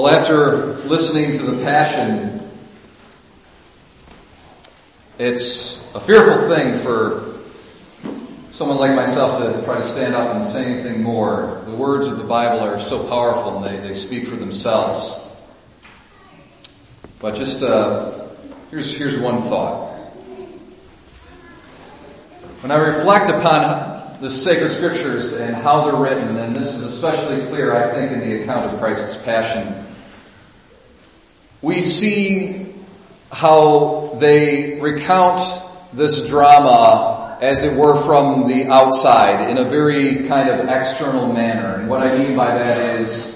Well, after listening to the Passion, it's a fearful thing for someone like myself to try to stand up and say anything more. The words of the Bible are so powerful and they, they speak for themselves. But just, uh, here's, here's one thought. When I reflect upon the sacred scriptures and how they're written, and this is especially clear, I think, in the account of Christ's passion, we see how they recount this drama as it were from the outside in a very kind of external manner. And what I mean by that is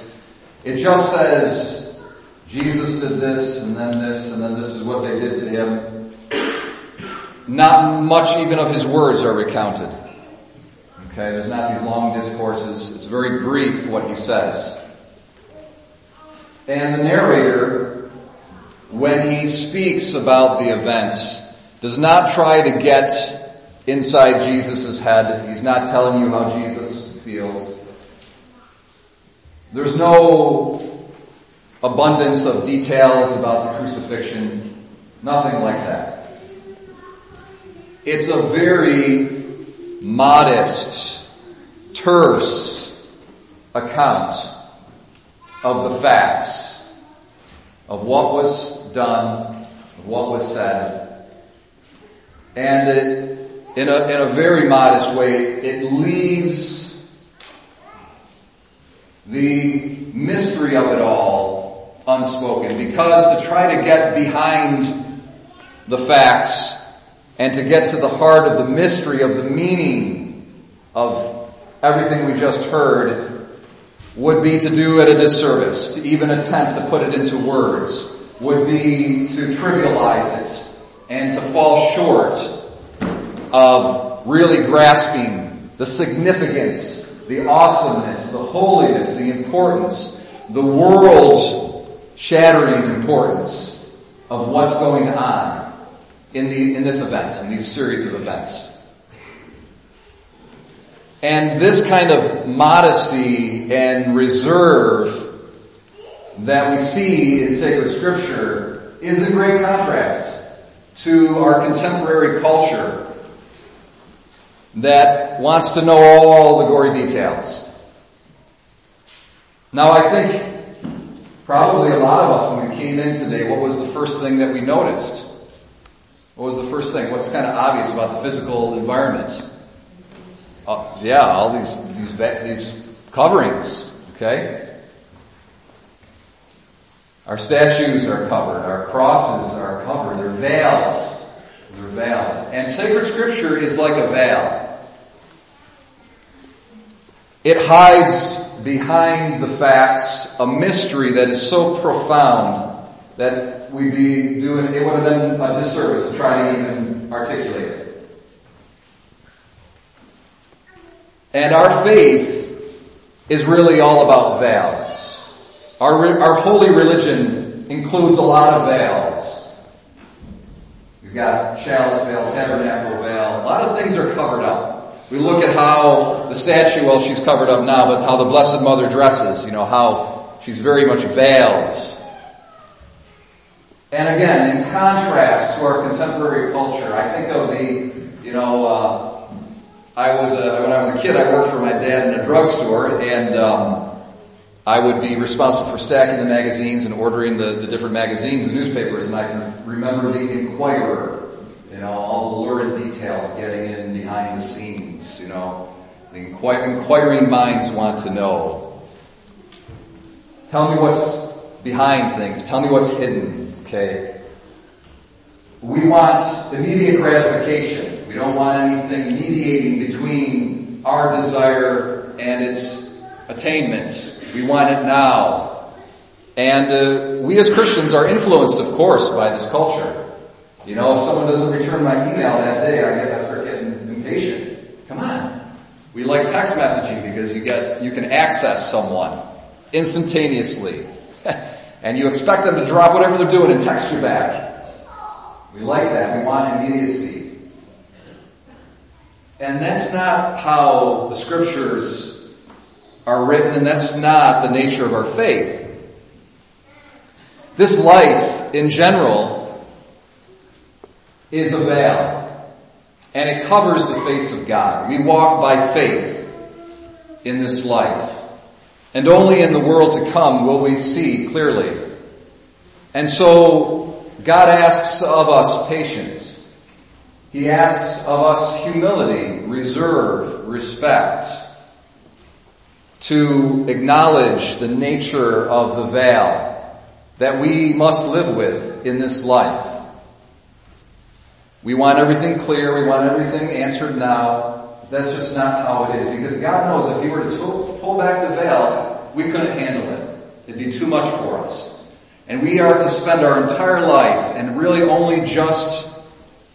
it just says Jesus did this and then this and then this is what they did to him. Not much even of his words are recounted. Okay, there's not these long discourses. It's very brief what he says. And the narrator, when he speaks about the events, does not try to get inside Jesus' head. He's not telling you how Jesus feels. There's no abundance of details about the crucifixion. Nothing like that. It's a very modest, terse account of the facts of what was done, of what was said. And it, in, a, in a very modest way, it leaves the mystery of it all unspoken because to try to get behind the facts and to get to the heart of the mystery of the meaning of everything we just heard would be to do it a disservice, to even attempt to put it into words, would be to trivialize it and to fall short of really grasping the significance, the awesomeness, the holiness, the importance, the world shattering importance of what's going on in, the, in this event, in these series of events. And this kind of modesty and reserve that we see in sacred scripture is a great contrast to our contemporary culture that wants to know all the gory details. Now I think probably a lot of us when we came in today, what was the first thing that we noticed? What was the first thing? What's kind of obvious about the physical environment? Uh, yeah, all these these these coverings. Okay, our statues are covered. Our crosses are covered. They're veils. They're veiled. And sacred scripture is like a veil. It hides behind the facts a mystery that is so profound that we'd be doing, it would have been a disservice to try to even articulate it. And our faith is really all about veils. Our, our holy religion includes a lot of veils. We've got chalice veil, tabernacle veil. A lot of things are covered up. We look at how the statue, well, she's covered up now, but how the Blessed Mother dresses, you know, how she's very much veiled. And again, in contrast to our contemporary culture, I think of the, you know, uh, I was a, when I was a kid, I worked for my dad in a drugstore, and um, I would be responsible for stacking the magazines and ordering the, the different magazines and newspapers, and I can remember the Enquirer, you know, all the lurid details getting in behind the scenes, you know. The inquiring minds want to know. Tell me what's behind things. Tell me what's hidden. Okay? We want immediate gratification. We don't want anything mediating between our desire and its attainment. We want it now. And uh, we as Christians are influenced, of course, by this culture. You know, if someone doesn't return my email that day, I, get, I start getting impatient. Come on. We like text messaging because you get, you can access someone instantaneously. and you expect them to drop whatever they're doing and text you back. We like that. We want immediacy. And that's not how the scriptures are written, and that's not the nature of our faith. This life, in general, is a veil. And it covers the face of God. We walk by faith in this life. And only in the world to come will we see clearly. And so, God asks of us patience. He asks of us humility, reserve, respect, to acknowledge the nature of the veil that we must live with in this life. We want everything clear, we want everything answered now. That's just not how it is because God knows if He were to pull back the veil, we couldn't handle it. It'd be too much for us. And we are to spend our entire life and really only just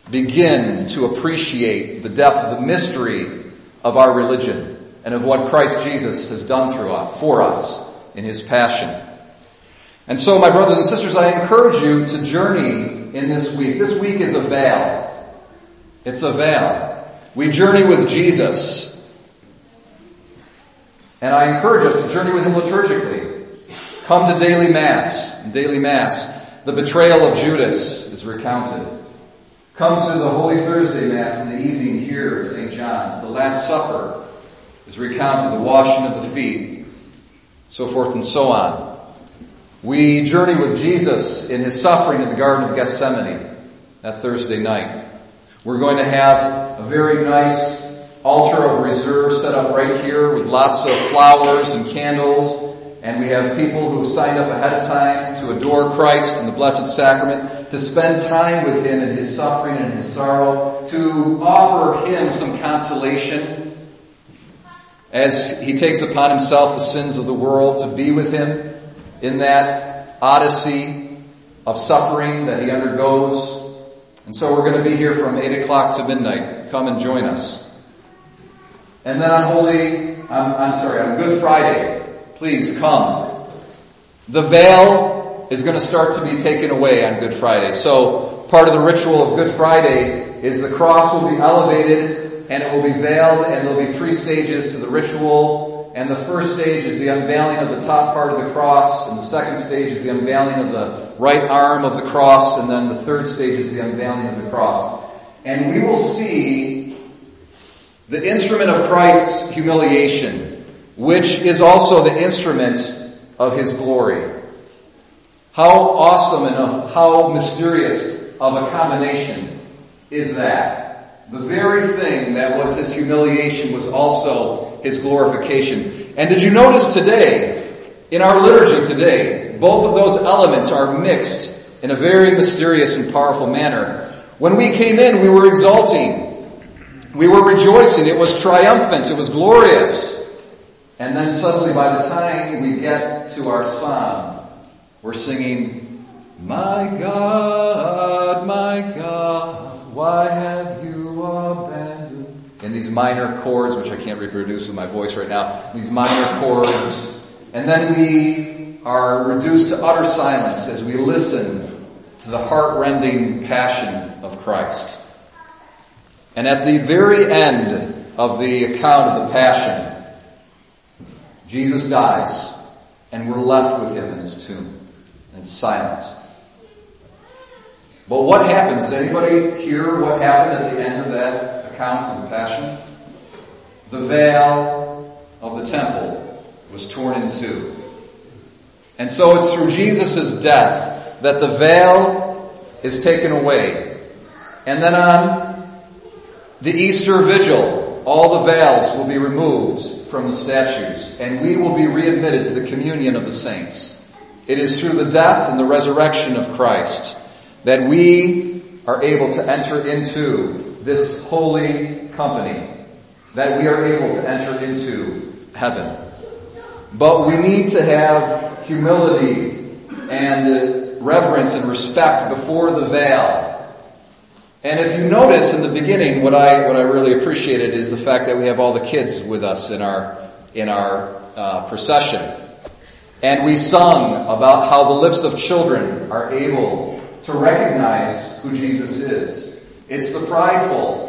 begin to appreciate the depth of the mystery of our religion and of what Christ Jesus has done us, for us in His passion. And so, my brothers and sisters, I encourage you to journey in this week. This week is a veil. It's a veil. We journey with Jesus. And I encourage us to journey with Him liturgically. Come to daily Mass. In daily Mass, the betrayal of Judas is recounted. Come to the Holy Thursday Mass in the evening here at St. John's. The Last Supper is recounted, the washing of the feet, so forth and so on. We journey with Jesus in his suffering in the Garden of Gethsemane that Thursday night. We're going to have a very nice altar of reserve set up right here with lots of flowers and candles and we have people who signed up ahead of time to adore Christ in the Blessed Sacrament, to spend time with Him in His suffering and His sorrow, to offer Him some consolation as He takes upon Himself the sins of the world, to be with Him in that odyssey of suffering that He undergoes. And so we're going to be here from 8 o'clock to midnight. Come and join us. And then on Holy, I'm, I'm sorry, on Good Friday, Please come. The veil is going to start to be taken away on Good Friday. So part of the ritual of Good Friday is the cross will be elevated and it will be veiled and there'll be three stages to the ritual. And the first stage is the unveiling of the top part of the cross and the second stage is the unveiling of the right arm of the cross and then the third stage is the unveiling of the cross. And we will see the instrument of Christ's humiliation which is also the instrument of His glory. How awesome and how mysterious of a combination is that? The very thing that was His humiliation was also His glorification. And did you notice today, in our liturgy today, both of those elements are mixed in a very mysterious and powerful manner. When we came in, we were exulting. We were rejoicing. It was triumphant. It was glorious. And then suddenly, by the time we get to our psalm, we're singing, My God, minor chords, which I can't reproduce with my voice right now, these minor chords. And then we are reduced to utter silence as we listen to the heart-rending passion of Christ. And at the very end of the account of the passion, Jesus dies, and we're left with him in his tomb. And it's silent. But what happens? Did anybody hear what happened at the end of that account of the Passion? The veil of the temple was torn in two. And so it's through Jesus' death that the veil is taken away. And then on the Easter vigil, all the veils will be removed from the statues, and we will be readmitted to the communion of the saints. It is through the death and the resurrection of Christ that we are able to enter into this holy company, that we are able to enter into heaven. But we need to have humility and reverence and respect before the veil and if you notice in the beginning, what I what I really appreciated is the fact that we have all the kids with us in our in our uh, procession, and we sung about how the lips of children are able to recognize who Jesus is. It's the prideful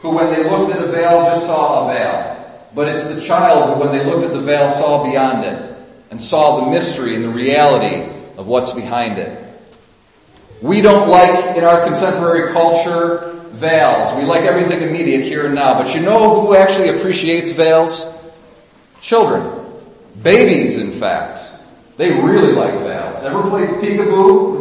who, when they looked at a veil, just saw a veil, but it's the child who, when they looked at the veil, saw beyond it and saw the mystery and the reality of what's behind it. We don't like, in our contemporary culture, veils. We like everything immediate here and now. But you know who actually appreciates veils? Children. Babies, in fact. They really like veils. Ever played peekaboo?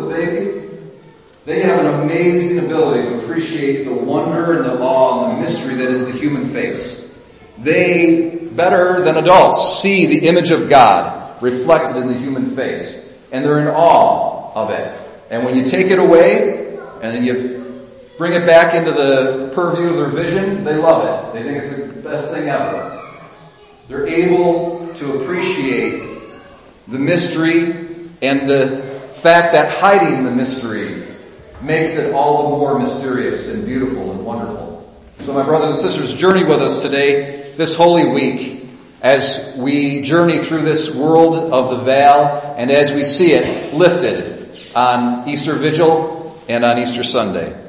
They have an amazing ability to appreciate the wonder and the awe and the mystery that is the human face. They, better than adults, see the image of God reflected in the human face. And they're in awe of it. And when you take it away, and then you bring it back into the purview of their vision, they love it. They think it's the best thing ever. They're able to appreciate the mystery and the fact that hiding the mystery makes it all the more mysterious and beautiful and wonderful. So my brothers and sisters, journey with us today, this Holy Week, as we journey through this world of the veil and as we see it lifted on Easter Vigil and on Easter Sunday.